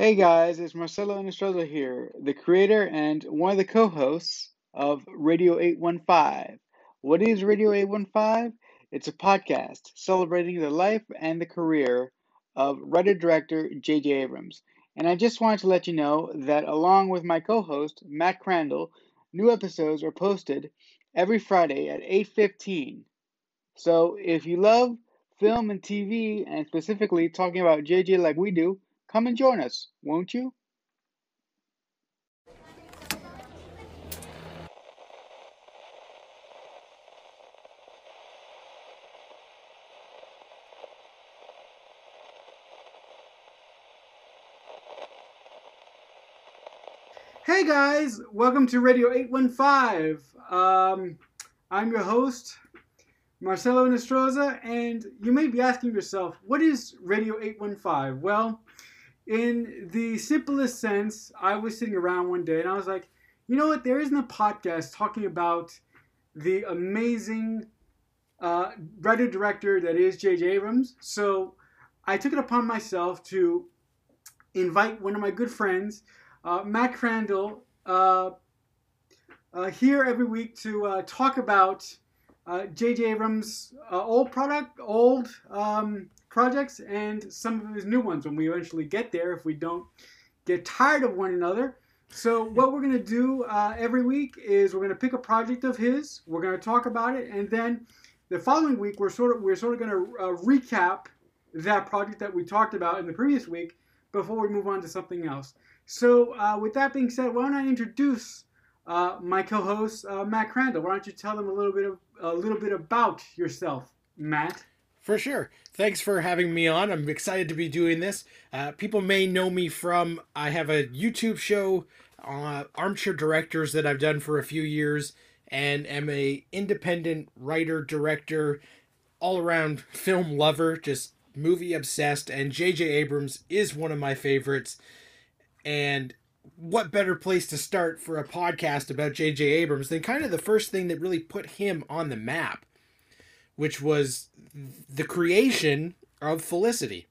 Hey guys, it's Marcelo Nostroza here, the creator and one of the co hosts of Radio 815. What is Radio 815? It's a podcast celebrating the life and the career of writer director J.J. Abrams. And I just wanted to let you know that along with my co host, Matt Crandall, new episodes are posted every Friday at 8.15. So if you love film and TV, and specifically talking about JJ like we do, Come and join us, won't you? Hey guys, welcome to Radio 815. Um, I'm your host, Marcelo Nostroza, and you may be asking yourself, what is Radio 815? Well, in the simplest sense, I was sitting around one day and I was like, you know what? There isn't a podcast talking about the amazing uh, writer director that is J.J. Abrams. So I took it upon myself to invite one of my good friends, uh, Matt Crandall, uh, uh here every week to uh, talk about J.J. Uh, Abrams' old product, old um, projects and some of his new ones when we eventually get there if we don't get tired of one another. So what we're going to do uh, every week is we're going to pick a project of his, we're going to talk about it, and then the following week we're sort of we're sort of going to uh, recap that project that we talked about in the previous week before we move on to something else. So uh, with that being said, why don't I introduce uh, my co-host uh, Matt Crandall? Why don't you tell them a little bit of a little bit about yourself, Matt? For sure. Thanks for having me on. I'm excited to be doing this. Uh, people may know me from I have a YouTube show, uh, Armchair Directors, that I've done for a few years, and am a independent writer, director, all around film lover, just movie obsessed. And J.J. Abrams is one of my favorites. And what better place to start for a podcast about J.J. Abrams than kind of the first thing that really put him on the map? Which was the creation of Felicity.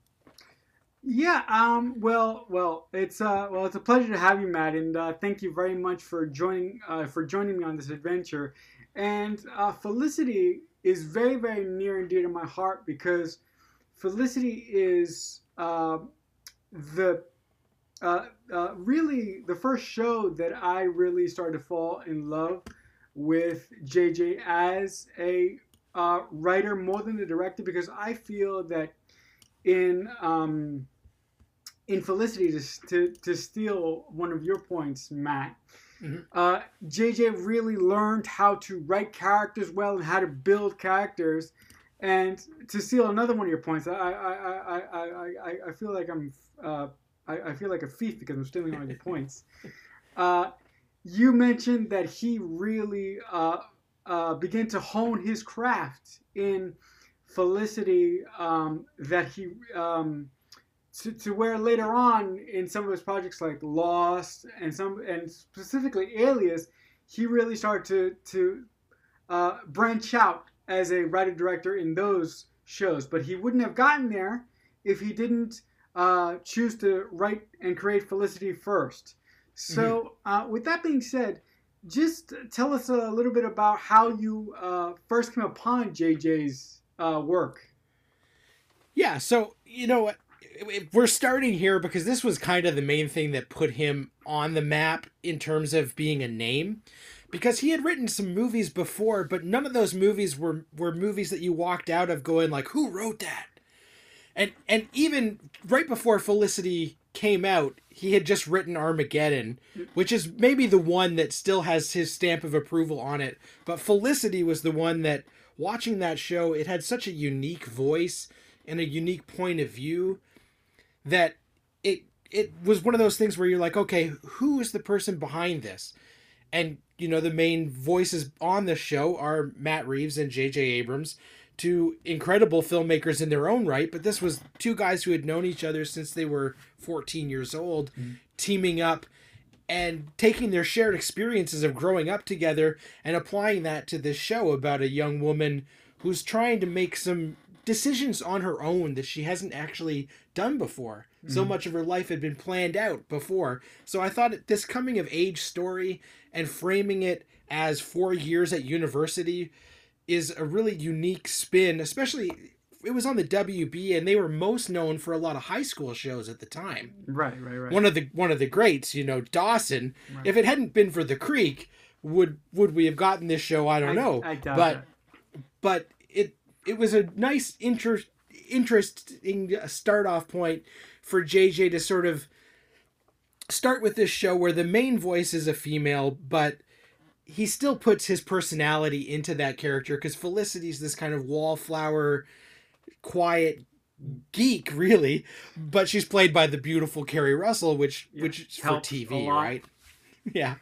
Yeah, um, well, well, it's uh, well, it's a pleasure to have you, Matt, and uh, thank you very much for joining uh, for joining me on this adventure. And uh, Felicity is very, very near and dear to my heart because Felicity is uh, the uh, uh, really the first show that I really started to fall in love with JJ as a uh, writer more than the director because I feel that in um, in Felicity to, to, to steal one of your points, Matt. Mm-hmm. Uh, JJ really learned how to write characters well and how to build characters. And to steal another one of your points, I I, I, I, I, I feel like I'm uh, I, I feel like a thief because I'm stealing one of your points. Uh, you mentioned that he really uh, begin to hone his craft in Felicity um, that he um, to, to where later on in some of his projects like Lost and some and specifically Alias, he really started to to uh, branch out as a writer director in those shows. But he wouldn't have gotten there if he didn't uh, choose to write and create Felicity first. So, mm-hmm. uh, with that being said, just tell us a little bit about how you uh, first came upon JJ's uh, work. Yeah, so you know we're starting here because this was kind of the main thing that put him on the map in terms of being a name because he had written some movies before but none of those movies were were movies that you walked out of going like who wrote that and and even right before Felicity came out, he had just written Armageddon, which is maybe the one that still has his stamp of approval on it. But Felicity was the one that watching that show, it had such a unique voice and a unique point of view that it it was one of those things where you're like, okay, who is the person behind this? And you know, the main voices on the show are Matt Reeves and J.J. Abrams two incredible filmmakers in their own right, but this was two guys who had known each other since they were 14 years old, mm-hmm. teaming up and taking their shared experiences of growing up together and applying that to this show about a young woman who's trying to make some decisions on her own that she hasn't actually done before. So Mhm. much of her life had been planned out before. So I thought this coming of age story and framing it as four years at university is a really unique spin, especially it was on the WB and they were most known for a lot of high school shows at the time. Right, right, right. One of the one of the greats, you know, Dawson. Right. If it hadn't been for the Creek, would would we have gotten this show? I don't know. I doubt but that. but it it was a nice inter- interesting uh, start off point for JJ to sort of start with this show where the main voice is a female, but he still puts his personality into that character because Felicity's this kind of wallflower, quiet geek, really, but she's played by the beautiful Keri Russell, which Yeah, which is for TV, lot. right? Yeah.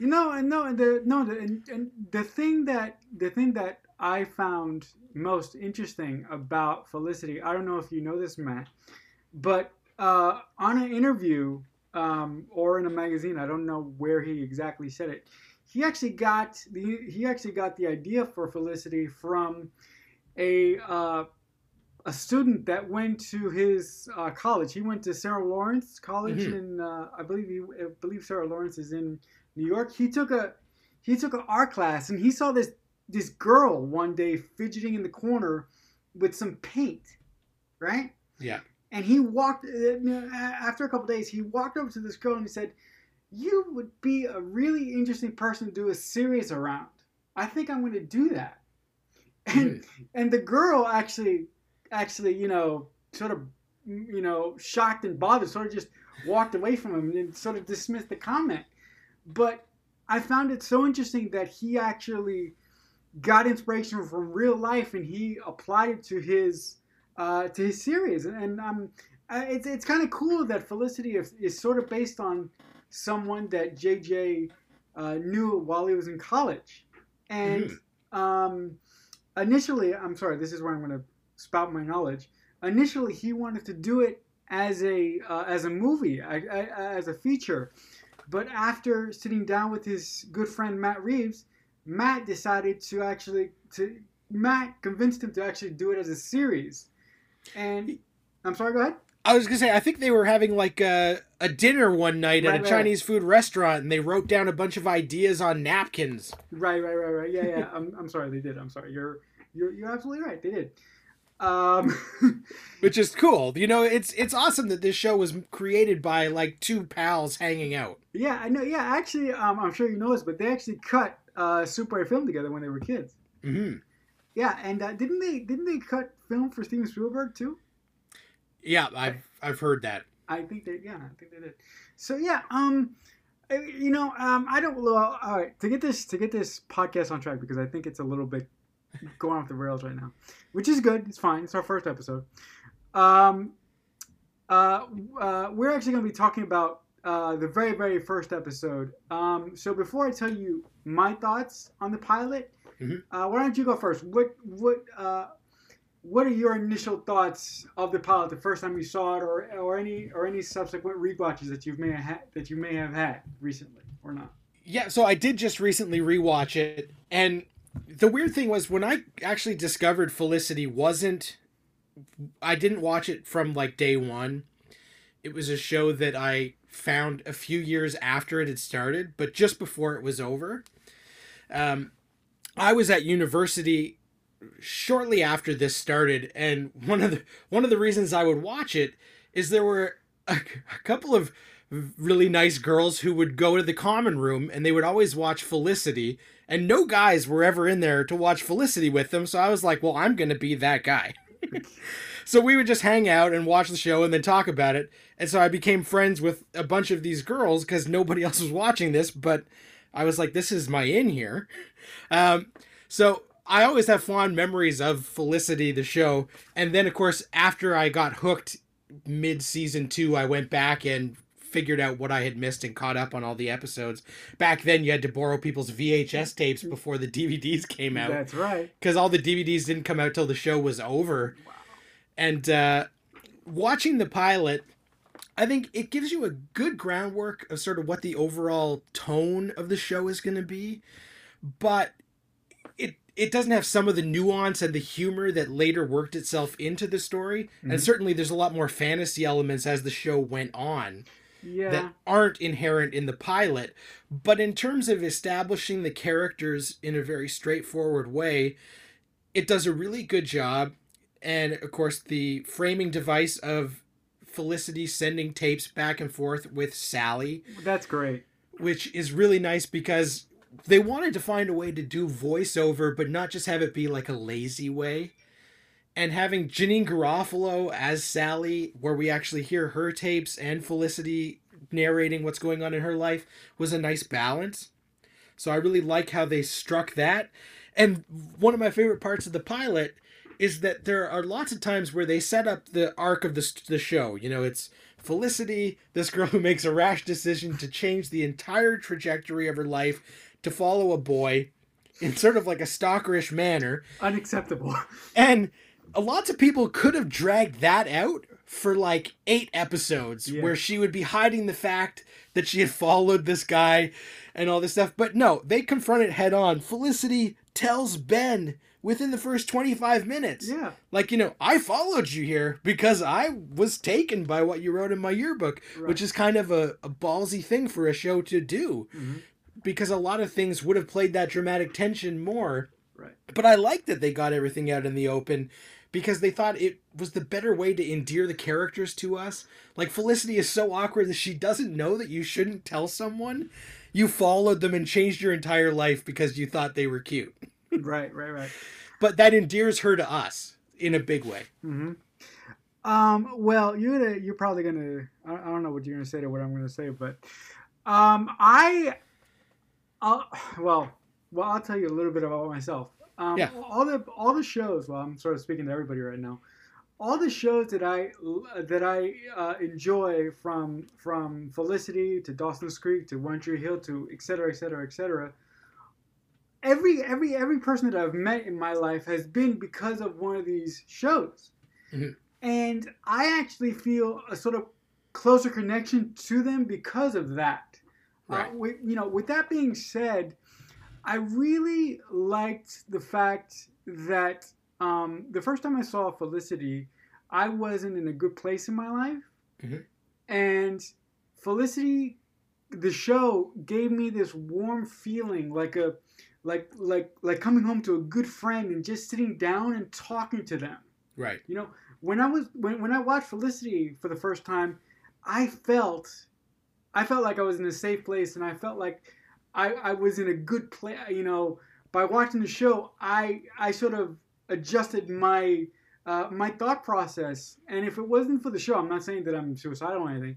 You know, and no, and the no, the, and, and the thing that the thing that I found most interesting about Felicity, I don't know if you know this, Matt, but uh, on an interview um, or in a magazine, I don't know where he exactly said it. He actually got the he actually got the idea for Felicity from a uh, a student that went to his uh, college. He went to Sarah Lawrence College Mhm. in uh, I believe he, I believe Sarah Lawrence is in New York. He took a he took an art class and he saw this this girl one day fidgeting in the corner with some paint, right? Yeah. And he walked uh, after a couple days. He walked over to this girl and he said, "You would be a really interesting person to do a series around. I think I'm going to do that." And and the girl actually actually you know sort of you know shocked and bothered sort of just walked away from him and sort of dismissed the comment but i found it so interesting that he actually got inspiration from real life and he applied it to his uh, to his series and, and um uh, it's, it's kind of cool that felicity is, is sort of based on someone that jj uh, knew while he was in college. And um initially i'm sorry this is where i'm going to spout my knowledge. Initially he wanted to do it as a uh, as a movie I, I, as a feature. But after sitting down with his good friend matt reeves matt decided to actually to matt convinced him to actually do it as a series. And i'm sorry go ahead I was gonna say, I think they were having like a, a dinner one night Right, at a right. Chinese food restaurant, and they wrote down a bunch of ideas on napkins. right right right right yeah yeah i'm, I'm sorry they did i'm sorry you're you're, you're absolutely right they did um which is cool. You know, it's it's awesome that this show was created by like two pals hanging out. Yeah, I know. Yeah, actually, um, I'm sure you know this, but they actually cut uh, Super film together when they were kids. hmm Yeah, and uh, didn't they didn't they cut film for Steven Spielberg too? Yeah, I've I've heard that. I think they yeah, I think they did. So yeah, um, you know, um, I don't. Well, all right, to get this to get this podcast on track because I think it's a little bit going off the rails right now, which is good. It's fine. It's our first episode. Um, uh, uh, we're actually going to be talking about uh, the very very first episode. Um, so before I tell you my thoughts on the pilot, Mhm. uh, why don't you go first? What what uh, what are your initial thoughts of the pilot the first time you saw it, or or any or any subsequent rewatches that you may have had, that you may have had recently or not? Yeah, so I did just recently rewatch it, and the weird thing was when I actually discovered Felicity wasn't. I didn't watch it from like day one. It was a show that I found a few years after it had started, but just before it was over. Um, I was at university shortly after this started, and one of the one of the reasons I would watch it is there were a, a couple of really nice girls who would go to the common room and they would always watch Felicity, and no guys were ever in there to watch Felicity with them. So I was like, well, I'm gonna be that guy. so we would just hang out and watch the show and then talk about it. And so I became friends with a bunch of these girls because nobody else was watching this, but I was like, this is my in here. Um, so I always have fond memories of Felicity, the show. And then, of course, after I got hooked mid season two, I went back and figured out what I had missed and caught up on all the episodes. Back then, you had to borrow people's VHS tapes before the DVDs came out That's right. because all the DVDs didn't come out till the show was over. Wow. And uh, watching the pilot, I think it gives you a good groundwork of sort of what the overall tone of the show is going to be. But it it doesn't have some of the nuance and the humor that later worked itself into the story. Mhm. And certainly there's a lot more fantasy elements as the show went on Yeah. that aren't inherent in the pilot. But in terms of establishing the characters in a very straightforward way, it does a really good job. And of course, the framing device of Felicity sending tapes back and forth with Sally, That's great. which is really nice because they wanted to find a way to do voiceover, but not just have it be like a lazy way. And having Janeane Garofalo as Sally, where we actually hear her tapes and Felicity narrating what's going on in her life, was a nice balance. So I really like how they struck that. And one of my favorite parts of the pilot is that there are lots of times where they set up the arc of the, the show. You know, it's Felicity, this girl who makes a rash decision to change the entire trajectory of her life to follow a boy in sort of like a stalkerish manner. Unacceptable. And lots of people could have dragged that out for like eight episodes Yeah. where she would be hiding the fact that she had followed this guy and all this stuff. But no, they confront it head on. Felicity tells Ben within the first 25 minutes. yeah. Like, you know, I followed you here because I was taken by what you wrote in my yearbook, Right. which is kind of a, a ballsy thing for a show to do Mhm. Because a lot of things would have played that dramatic tension more. Right. But I like that they got everything out in the open because they thought it was the better way to endear the characters to us. Like Felicity is so awkward that she doesn't know that you shouldn't tell someone you followed them and changed your entire life because you thought they were cute. Right. Right. Right. But that endears her to us in a big way. hmm Um, well, you're gonna, you're probably gonna. I, I don't know what you're gonna say to what I'm gonna say, but um, I, I'll, well, well, I'll tell you a little bit about myself. Um, Yeah. All the all the shows. Well, I'm sort of speaking to everybody right now. All the shows that I that I uh, enjoy from from Felicity to Dawson's Creek to One Tree Hill to et cetera, et cetera, et cetera. Every every every person that I've met in my life has been because of one of these shows, Mhm. and I actually feel a sort of closer connection to them because of that. Right. Uh, with, you know, with that being said, I really liked the fact that um, the first time I saw Felicity, I wasn't in a good place in my life, Mhm. and Felicity, the show gave me this warm feeling, like a, like like like coming home to a good friend and just sitting down and talking to them. Right. You know, when I was when, when I watched Felicity for the first time, I felt I felt like I was in a safe place and I felt like I, I was in a good place. You know, by watching the show, I I sort of adjusted my uh, my thought process. And if it wasn't for the show, I'm not saying that I'm suicidal or anything,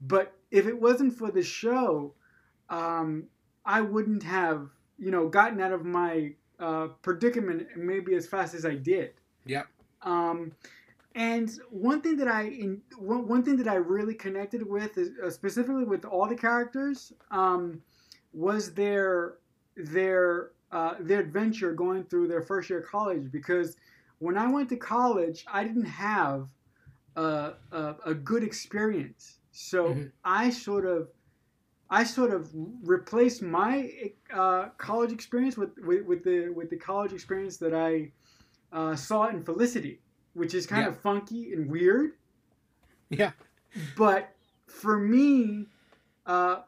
but if it wasn't for the show, um, I wouldn't have you know gotten out of my uh, predicament maybe as fast as I did. Yep. Um, and one thing that I in, one, one thing that I really connected with is uh, specifically with all the characters um, was their their uh, their adventure going through their first year of college. Because when I went to college I didn't have a, a, a good experience. So Mhm. I sort of I sort of replaced my uh, college experience with, with, with the with the college experience that I uh, saw in Felicity, which is kind Yeah. of funky and weird. Yeah. But for me, uh,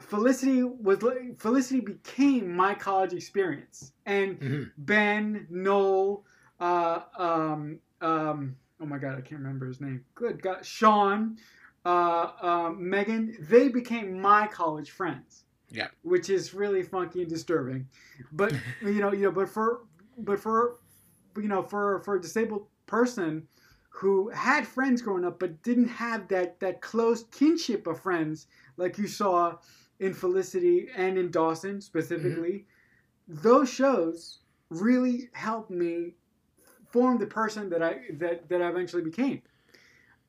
Felicity was li- Felicity became my college experience, and hmm Ben, Noel, uh, um, um, oh my god, I can't remember his name. Good God, Sean, uh, um, Megan, they became my college friends. Yeah. Which is really funky and disturbing, but you know, you know, but for, but for, you know, for for a disabled person who had friends growing up but didn't have that that close kinship of friends like you saw in Felicity and in Dawson specifically, those shows really helped me form the person that I that, that I eventually became.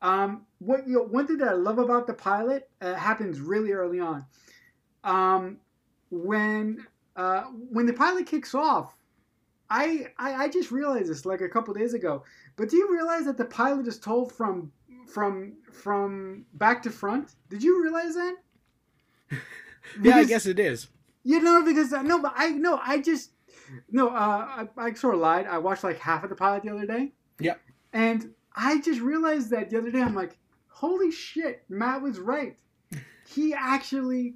Um, what you know, one thing that I love about the pilot uh, happens really early on. Um, when uh, when the pilot kicks off, I, I I just realized this like a couple days ago. But do you realize that the pilot is told from from from back to front? Did you realize that? Yeah, I guess it is. you know, because I know, but I know, I just no, uh, I, I sort of lied. I watched like half of the pilot the other day. Yep. And I just realized that the other day. I'm like, holy shit, Matt was right. He actually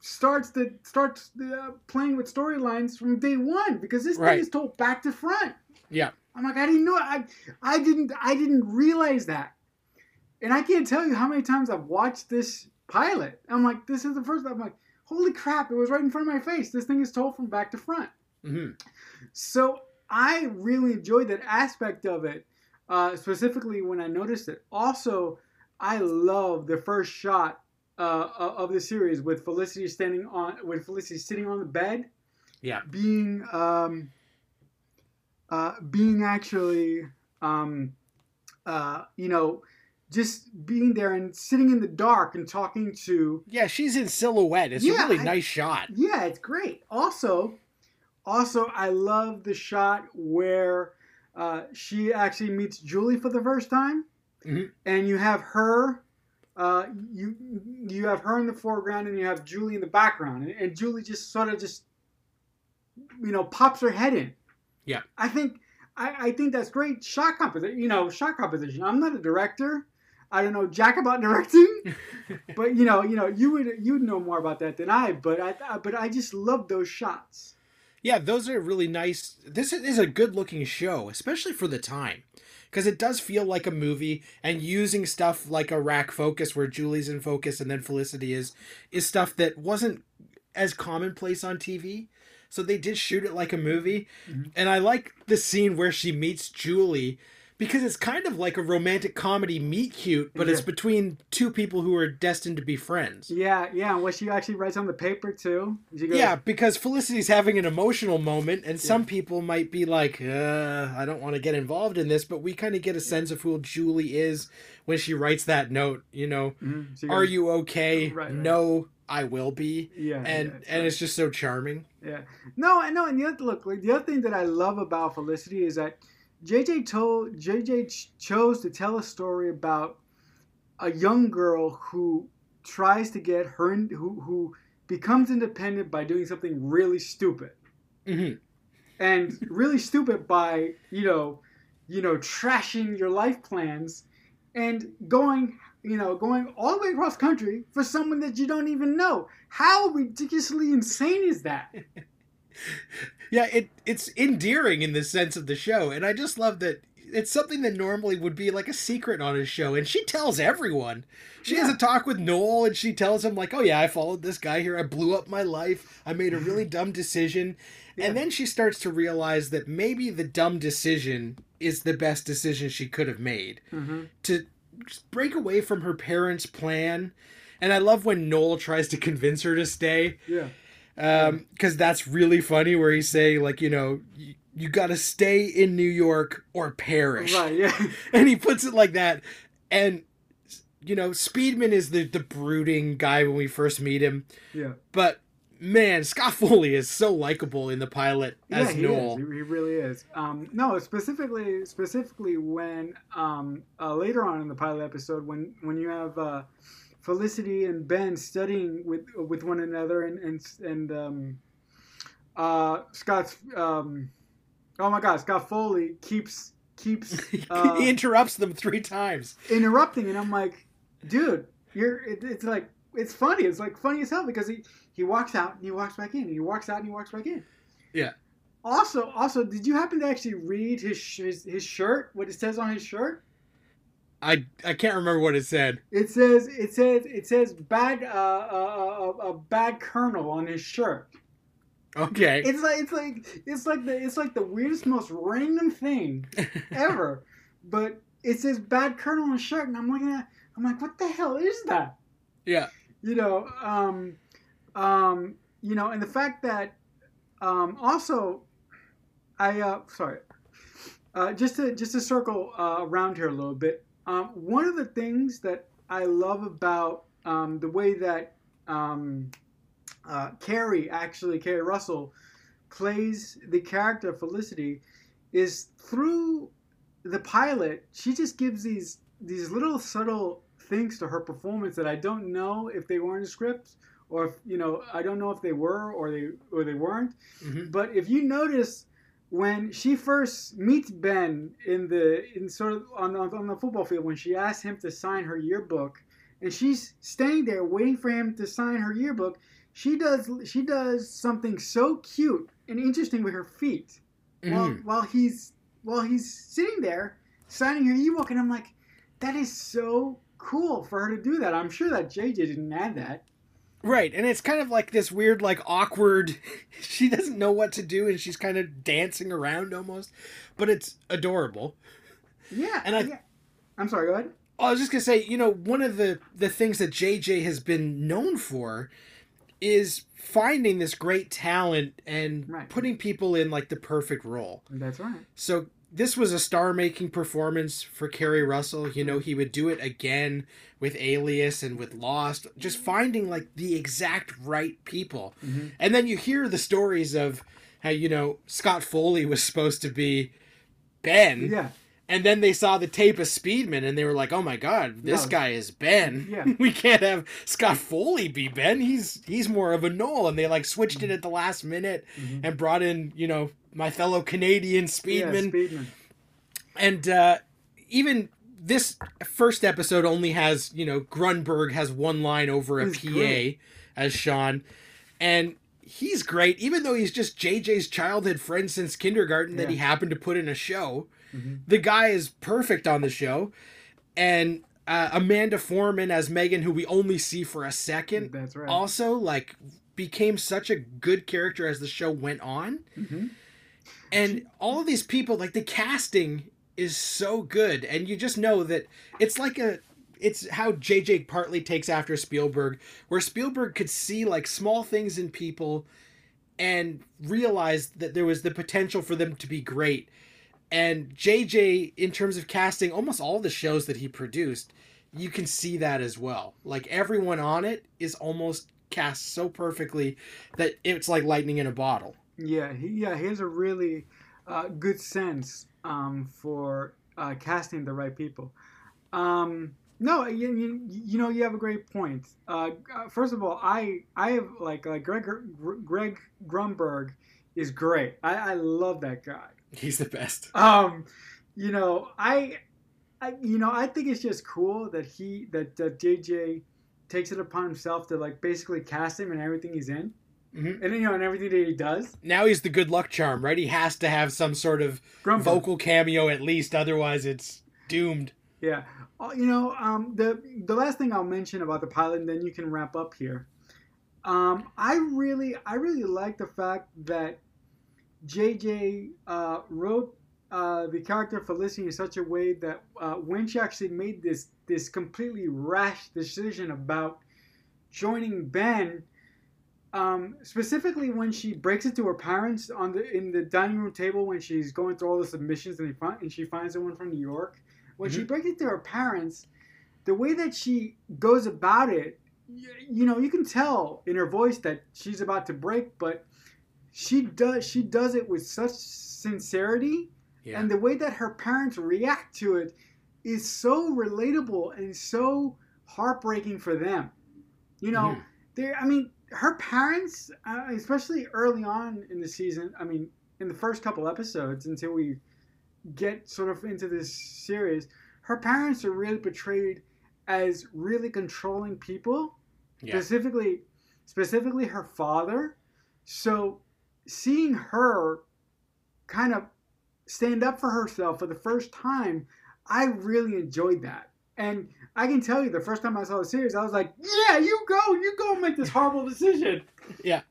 starts the starts the, uh, playing with storylines from day one because this Right. thing is told back to front. Yeah. I'm like, I didn't know. I I didn't I didn't realize that. And I can't tell you how many times I've watched this pilot. I'm like, this is the first. I'm like, holy crap! It was right in front of my face. This thing is told from back to front. hmm So I really enjoyed that aspect of it, uh, specifically when I noticed it. Also, I love the first shot uh, of the series with Felicity standing on, with Felicity sitting on the bed, Yeah. being, um, uh, being actually, um, uh, you know, just being there and sitting in the dark and talking to Yeah, she's in silhouette. It's Yeah, a really I- nice shot. yeah, it's great. Also, also I love the shot where uh, she actually meets Julie for the first time, Mhm. and you have her. Uh, you you have her in the foreground and you have Julie in the background, and, and Julie just sort of just you know pops her head in. Yeah. I think I, I think that's great shot composition. You know, shot composition. I'm not a director. I don't know jack about directing but you know, you know, you would you would know more about that than I. But I, I but I just love those shots. Yeah, those are really nice. This is a good looking show, especially for the time. Because it does feel like a movie, and using stuff like a rack focus where Julie's in focus and then Felicity is, is stuff that wasn't as commonplace on TV. So they did shoot it like a movie. Mhm. And I like the scene where she meets Julie because it's kind of like a romantic comedy meet cute, but it's between two people who are destined to be friends. Yeah, yeah. And what she actually writes on the paper too. Goes, Yeah, because Felicity's having an emotional moment, and some people might be like, uh, I don't want to get involved in this, but we kind of get a sense of who Julie is when she writes that note. You know, Mhm. She are goes, you okay? Right, right. No, I will be. Yeah. And yeah, and right. it's just so charming. Yeah. No, I know. And the other look, like the other thing that I love about Felicity is that JJ told JJ ch- chose to tell a story about a young girl who tries to get her in, who who becomes independent by doing something really stupid. hmm and really stupid by you know you know trashing your life plans and going you know going all the way across country for someone that you don't even know. How ridiculously insane is that Yeah, it it's endearing in the sense of the show, and I just love that it's something that normally would be like a secret on his show, and she tells everyone. She has a talk with Noel, and she tells him like, "Oh yeah, I followed this guy here. I blew up my life. I made a really dumb decision." Yeah. And then she starts to realize that maybe the dumb decision is the best decision she could have made mm-hmm. to break away from her parents' plan. And I love when Noel tries to convince her to stay yeah um because that's really funny where he's saying like you know you, you got to stay in new york or perish. Right yeah. And he puts it like that. And you know speedman is the the brooding guy when we first meet him. Yeah. But man scott foley is so likable in the pilot as yeah, he noel. Is. He really is. Um, no, specifically, specifically when um, uh, later on in the pilot episode, when when you have uh, Felicity and Ben studying with with one another, and and and um, uh, Scott's um, oh my God, Scott Foley keeps keeps uh, he interrupts them three times interrupting, and I'm like, dude, you're it, it's like it's funny. It's like funny as hell because he he walks out and he walks back in, and he walks out and he walks back in. Yeah. Also, also, did you happen to actually read his his, his shirt? What it says on his shirt? I i can't remember what it said It says it says it says bad uh, uh, uh, a bad colonel on his shirt. okay It's like it's like it's like the it's like the weirdest, most random thing ever. but it says bad colonel on his shirt, and I'm looking at I'm like, what the hell is that? yeah you know, um, um, you know, and the fact that um, also, I uh, sorry, uh, just to just to circle uh, around here a little bit. Um, one of the things that I love about um, the way that um, uh, Keri actually Keri Russell plays the character Felicity is through the pilot. She just gives these these little subtle things to her performance that I don't know if they were in the script or if you know I don't know if they were or they or they weren't. Mhm. But if you notice when she first meets Ben in the in sort of on, on on the football field when she asks him to sign her yearbook, and she's staying there waiting for him to sign her yearbook, she does she does something so cute and interesting with her feet while Mhm. while he's while he's sitting there signing her yearbook, and I'm like, that is so cool for her to do that. I'm sure that JJ didn't add that. Right, and it's kind of like this weird, like awkward. She doesn't know what to do, and she's kind of dancing around almost, but it's adorable. Yeah, And I- yeah. I'm sorry. Go ahead. I was just gonna say, you know, one of the the things that JJ has been known for is finding this great talent and Right. putting people in like the perfect role. That's right. So this was a star-making performance for Keri Russell. You know, he would do it again with Alias and with Lost, just finding like the exact right people. Mhm. And then you hear the stories of how you know Scott Foley was supposed to be Ben, Yeah. and then they saw the tape of Speedman, and they were like, "Oh my God, this No. guy is Ben. Yeah. we can't have Scott Foley be Ben. He's he's more of a Noel." And they like switched it at the last minute Mhm. and brought in you know my fellow Canadian Yeah, Speedman, Speedman. and uh, even this first episode only has you know Grunberg has one line over a He's PA great. as Sean, and he's great even though he's just JJ's childhood friend since kindergarten that he happened to put in a show. Mhm. The guy is perfect on the show, and uh, Amanda Foreman as Megan, who we only see for a second, That's right. also like became such a good character as the show went on Mhm. And all of these people like the casting is so good. And you just know that it's like a it's how JJ partly takes after Spielberg where Spielberg could see like small things in people and realize that there was the potential for them to be great. And JJ in terms of casting almost all the shows that he produced you can see that as well. Like everyone on it is almost cast so perfectly that it's like lightning in a bottle Yeah, he, yeah, he has a really uh, good sense um, for uh, casting the right people. Um, no, you, you, you know you have a great point. Uh, uh, first of all, I I have like like Greg Greg Grunberg is great. I, I love that guy. he's the best Um, you know I, I you know I think it's just cool that he that, that JJ takes it upon himself to like basically cast him in everything he's in, Mhm. and you know and everything that he does. now he's the good luck charm, right? He has to have some sort of Grunberg. vocal cameo at least, otherwise it's doomed. Yeah. Uh, You know, um, the the last thing I'll mention about the pilot, and then you can wrap up here. Um, I really, I really like the fact that JJ uh, wrote uh, the character Felicity in such a way that uh, when she actually made this this completely rash decision about joining Ben, um, specifically when she breaks it to her parents on the in the dining room table when she's going through all the submissions and, find, and she finds someone from New York. When she breaks it to her parents, the way that she goes about it, you, you know, you can tell in her voice that she's about to break, but she does she does it with such sincerity Yeah. and the way that her parents react to it is so relatable and so heartbreaking for them. You know, Mhm. they I mean, her parents, uh, especially early on in the season, I mean, in the first couple episodes until we get sort of into this series, her parents are really portrayed as really controlling people yeah. specifically specifically her father so seeing her kind of stand up for herself for the first time i really enjoyed that and i can tell you the first time i saw the series i was like yeah you go you go make this horrible decision Yeah.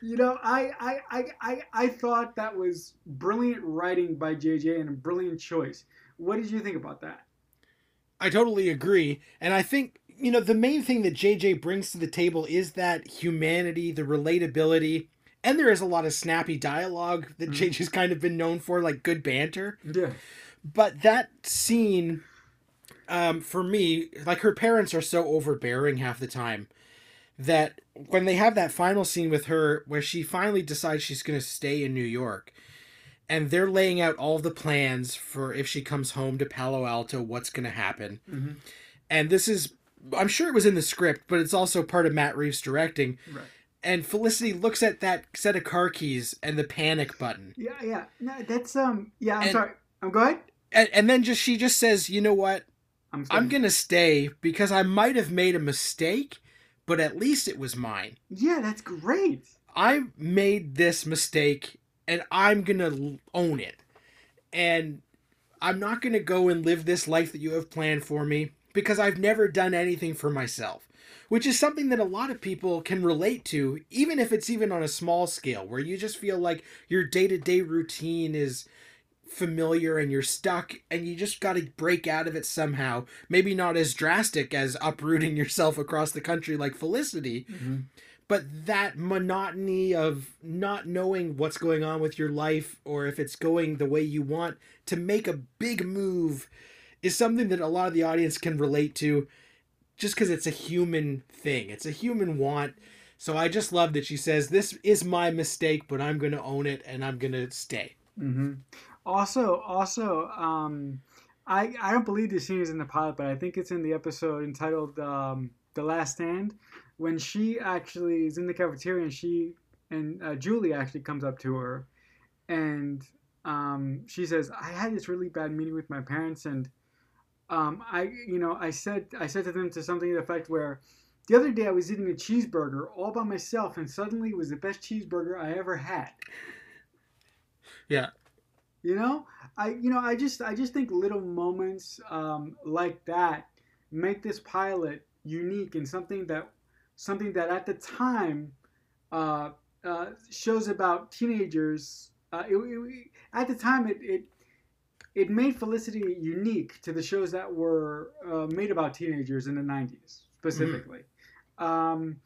you know I, I i i i thought that was brilliant writing by jj and a brilliant choice what did you think about that I totally agree. And I think, you know, the main thing that JJ brings to the table is that humanity, the relatability, and there is a lot of snappy dialogue that Mhm. JJ's kind of been known for, like good banter. yeah But that scene, um, for me, like her parents are so overbearing half the time that when they have that final scene with her where she finally decides she's going to stay in New York and they're laying out all the plans for if she comes home to Palo Alto, what's going to happen. Mhm. And this is I'm sure it was in the script, but it's also part of Matt Reeves directing. Right. And Felicity looks at that set of car keys and the panic button. Yeah, yeah. No, that's um. Yeah, I'm And- sorry. I'm go ahead. And, and then just she just says, "You know what? I'm. I'm going to stay because I might have made a mistake, but at least it was mine. Yeah, that's great. I made this mistake and I'm going to own it. And I'm not going to go and live this life that you have planned for me because I've never done anything for myself, which is something that a lot of people can relate to, even if it's even on a small scale, where you just feel like your day to day routine is familiar and you're stuck and you just got to break out of it somehow. Maybe not as drastic as uprooting yourself across the country like Felicity, but that monotony of not knowing what's going on with your life or if it's going the way you want to make a big move is something that a lot of the audience can relate to just because it's a human thing. It's a human want. So i just love that she says this is my mistake but i'm going to own it and i'm going to stay. Hmm Also, also, um, I I don't believe this scene is in the pilot, but I think it's in the episode entitled um, "The Last Stand," when she actually is in the cafeteria and she and uh, Julie actually comes up to her, and um, she says, "I had this really bad meeting with my parents, and um, I, you know, I said I said to them to something to the effect where." The other day I was eating a cheeseburger all by myself and suddenly it was the best cheeseburger I ever had. Yeah. You know, I you know I just I just think little moments um, like that make this pilot unique and something that something that at the time uh, uh, shows about teenagers. Uh, it, it- at the time, it, it it made Felicity unique to the shows that were uh, made about teenagers in the '90s specifically. Um,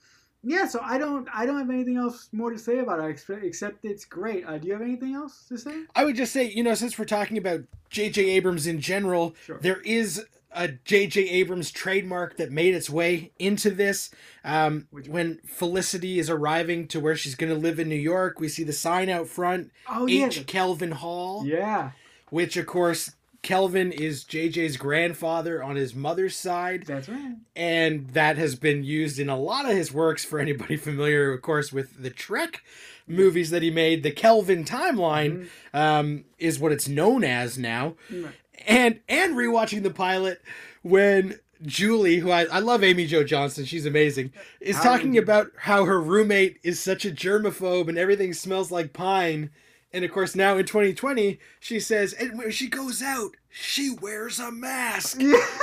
yeah, so I don't I don't have anything else more to say about it except, it's great. Uh, do you have anything else to say? i would just say you know since we're talking about jj abrams in general Sure. there is a J.J. Abrams trademark that made its way into this. Um, when Felicity is arriving to where she's going to live in New York, we see the sign out front, Oh yeah, Kelvin Hall, yeah, which of course Kelvin is J.J.'s grandfather on his mother's side, that's right. and that has been used in a lot of his works. For anybody familiar, of course, with the Trek movies that he made, the Kelvin timeline um, is what it's known as now Right. and and rewatching the pilot when Julie, who I, I love Amy Jo Johnson, she's amazing, is How talking about how her roommate is such a germaphobe and everything smells like pine. And of course, now in 2020, she says, and when she goes out, she wears a mask.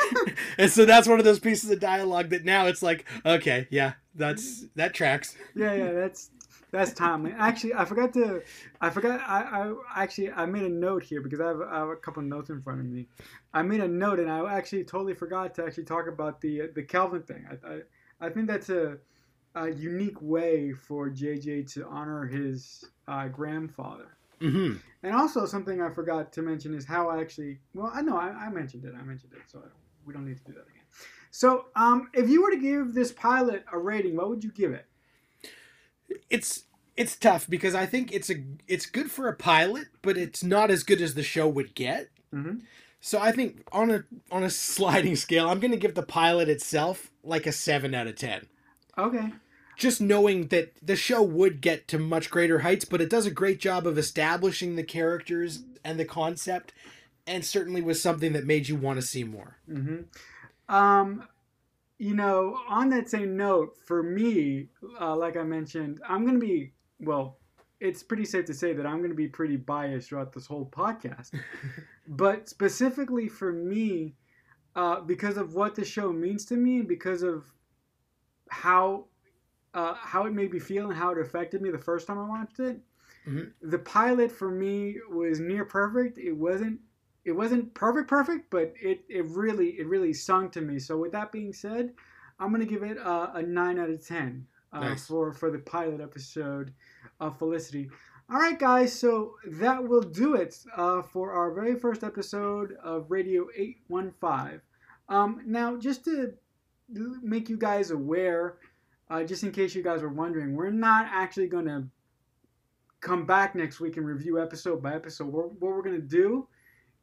and so that's one of those pieces of dialogue that now it's like, okay, yeah, that's that tracks. yeah, yeah, that's that's timely. Actually, I forgot to, I forgot. I, I actually I made a note here because I have, I have a couple of notes in front of me. I made a note and I actually totally forgot to actually talk about the the Kelvin thing. I I, I think that's a, a unique way for JJ to honor his uh, grandfather. Hmm And also something I forgot to mention is how I actually well I know I, I mentioned it I mentioned it so we don't need to do that again. So um, if you were to give this pilot a rating, what would you give it? It's it's tough because I think it's a it's good for a pilot, but it's not as good as the show would get. Mm-hmm. So I think on a on a sliding scale, I'm going to give the pilot itself like a 7 out of 10. Okay. Just knowing that the show would get to much greater heights, but it does a great job of establishing the characters and the concept and certainly was something that made you want to see more. hmm Um, you know, on that same note, for me, uh, like I mentioned, I'm going to be, well, it's pretty safe to say that I'm going to be pretty biased throughout this whole podcast. but specifically for me, uh, because of what the show means to me, and because of how uh, how it made me feel and how it affected me the first time I watched it, Mhm. the pilot for me was near perfect. It wasn't it wasn't perfect perfect but it, it really it really sung to me so with that being said i'm going to give it a, a 9 out of 10 uh, Nice. for for the pilot episode of felicity all right guys so that will do it uh, for our very first episode of radio 815 um, now just to make you guys aware uh, just in case you guys were wondering we're not actually going to come back next week and review episode by episode what, what we're going to do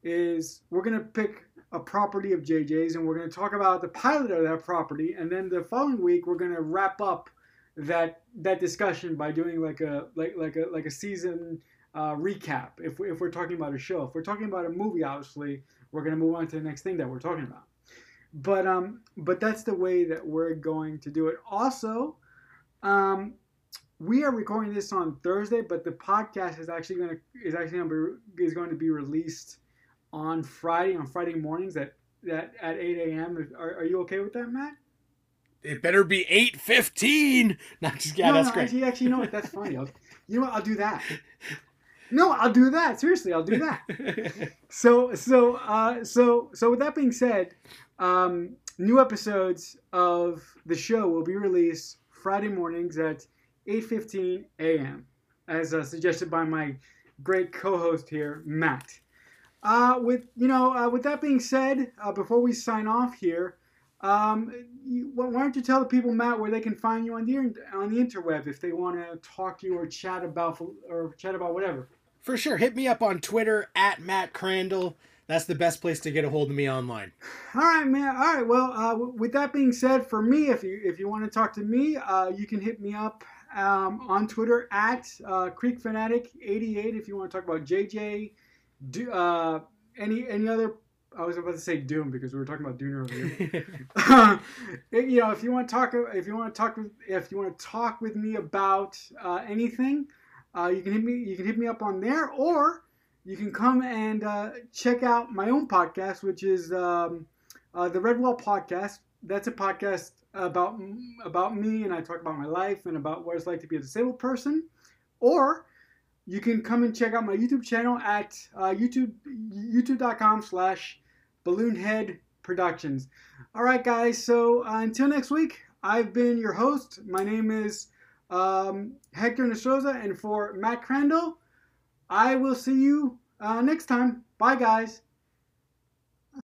is we're gonna pick a property of JJ's, and we're going to talk about the pilot of that property. And then the following week, we're going to wrap up that that discussion by doing like a like like a like a season uh, recap. If we, if we're talking about a show, if we're talking about a movie, obviously we're going to move on to the next thing that we're talking about. But um, but that's the way that we're going to do it. Also, um, we are recording this on Thursday, but the podcast is actually going to is actually going to be, is going to be released on Friday on Friday mornings at that at 8 a.m. Are, are you okay with that, Matt? It better be 8:15. Not just yeah, no, that's no, great. Actually, actually, you know what? That's funny. I'll, you know what? I'll do that. No, I'll do that. Seriously, I'll do that. so, so, uh, so, so. With that being said, um, new episodes of the show will be released Friday mornings at 8:15 a.m. as uh, suggested by my great co-host here, Matt. Uh, with you know, uh, with that being said, uh, before we sign off here, um, you, why don't you tell the people, Matt, where they can find you on the on the interweb if they want to talk to you or chat about or chat about whatever. For sure, hit me up on Twitter at Matt Crandall. That's the best place to get a hold of me online. All right, man. All right. Well, uh, with that being said, for me, if you if you want to talk to me, uh, you can hit me up um, on Twitter at uh, Creek Fanatic 88 if you want to talk about JJ, do, uh, any any other. I was about to say Doom because we were talking about Doom earlier. you know, if you want to talk, if you want to talk, with, if you want to talk with me about uh, anything, uh, you can hit me. You can hit me up on there, or you can come and uh, check out my own podcast, which is um, uh, the Redwall Podcast. That's a podcast about about me, and I talk about my life and about what it's like to be a disabled person. Or you can come and check out my YouTube channel at uh, YouTube YouTube.com slash Balloonhead Productions. All right, guys. So uh, until next week, I've been your host. My name is um, Hector Nestroza, and for Matt Crandall, I will see you uh, next time. Bye, guys.